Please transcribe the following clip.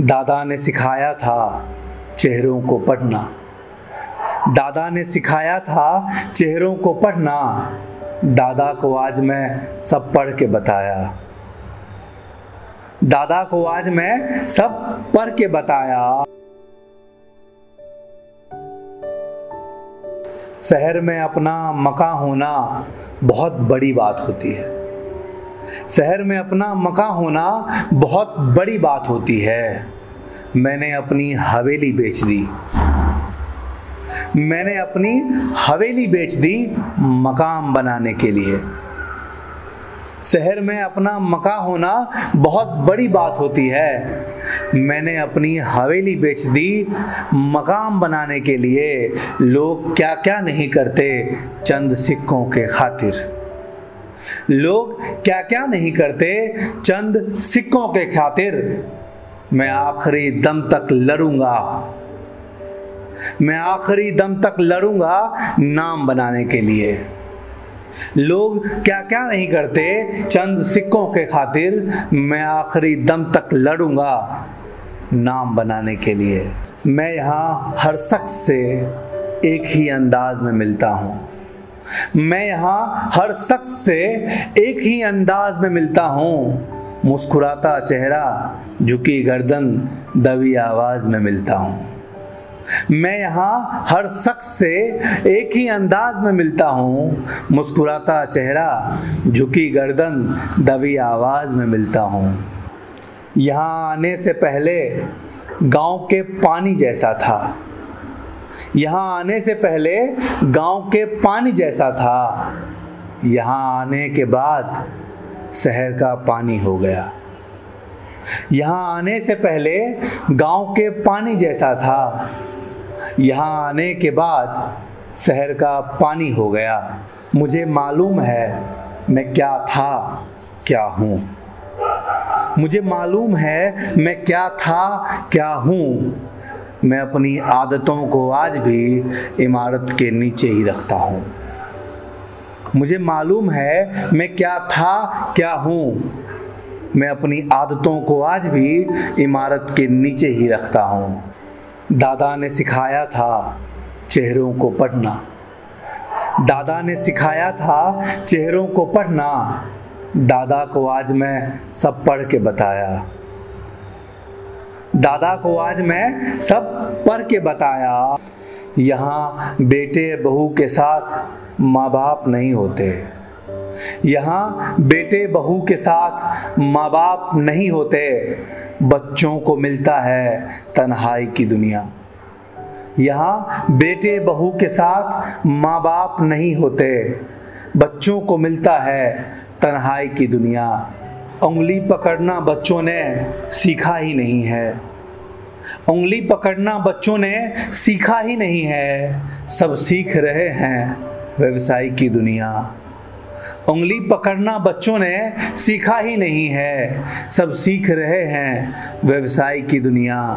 दादा ने सिखाया था चेहरों को पढ़ना। दादा ने सिखाया था चेहरों को पढ़ना। दादा को आज मैं सब पढ़ के बताया। दादा को आज मैं सब पढ़ के बताया। शहर में अपना मका होना बहुत बड़ी बात होती है। शहर में अपना मका होना बहुत बड़ी बात होती है। मैंने अपनी हवेली बेच दी। मैंने अपनी हवेली बेच दी मकाम बनाने के लिए। शहर में अपना मका होना बहुत बड़ी बात होती है। मैंने अपनी हवेली बेच दी मकाम बनाने के लिए। लोग क्या क्या नहीं करते चंद सिक्कों के खातिर। लोग क्या क्या नहीं करते? चंद सिक्कों के खातिर मैं आखिरी दम तक लड़ूँगा। मैं आखिरी दम तक लड़ूँगा नाम बनाने के लिए। लोग क्या क्या नहीं करते? चंद सिक्कों के खातिर मैं आखिरी दम तक लड़ूँगा नाम बनाने के लिए। मैं यहाँ हर शख्स से एक ही अंदाज में मिलता हूँ। मैं यहाँ हर शख्स से एक ही अंदाज में मिलता हूँ। मुस्कुराता चेहरा, झुकी गर्दन, दबी आवाज़ में मिलता हूँ। मैं यहाँ हर शख्स से एक ही अंदाज में मिलता हूँ। मुस्कुराता चेहरा, झुकी गर्दन, दबी आवाज़ में मिलता हूँ। यहाँ आने से पहले गाँव के पानी जैसा था। यहाँ आने से पहले गाँव के पानी जैसा था। यहाँ आने के बाद शहर का पानी हो गया। यहाँ आने से पहले गाँव के पानी जैसा था। यहाँ आने के बाद शहर का पानी हो गया। मुझे मालूम है मैं क्या था, क्या हूँ। मुझे मालूम है मैं क्या था, क्या हूँ। मैं अपनी आदतों को आज भी इमारत के नीचे ही रखता हूँ। मुझे मालूम है मैं क्या था, क्या हूँ। मैं अपनी आदतों को आज भी इमारत के नीचे ही रखता हूँ। दादा ने सिखाया था चेहरों को पढ़ना। दादा ने सिखाया था चेहरों को पढ़ना। दादा को आज मैं सब पढ़ के बताया। दादा को आज मैं सब पढ़ के बताया। यहाँ बेटे बहू के साथ माँ बाप नहीं होते। यहाँ बेटे बहू के साथ माँ बाप नहीं होते। बच्चों को मिलता है तन्हाई की दुनिया। यहाँ बेटे बहू के साथ माँ बाप नहीं होते। बच्चों को मिलता है तन्हाई की दुनिया। उंगली पकड़ना बच्चों ने सीखा ही नहीं है। उंगली पकड़ना बच्चों ने सीखा ही नहीं है। सब सीख रहे हैं व्यवसाय की दुनिया। उंगली पकड़ना बच्चों ने सीखा ही नहीं है। सब सीख रहे हैं व्यवसाय की दुनिया।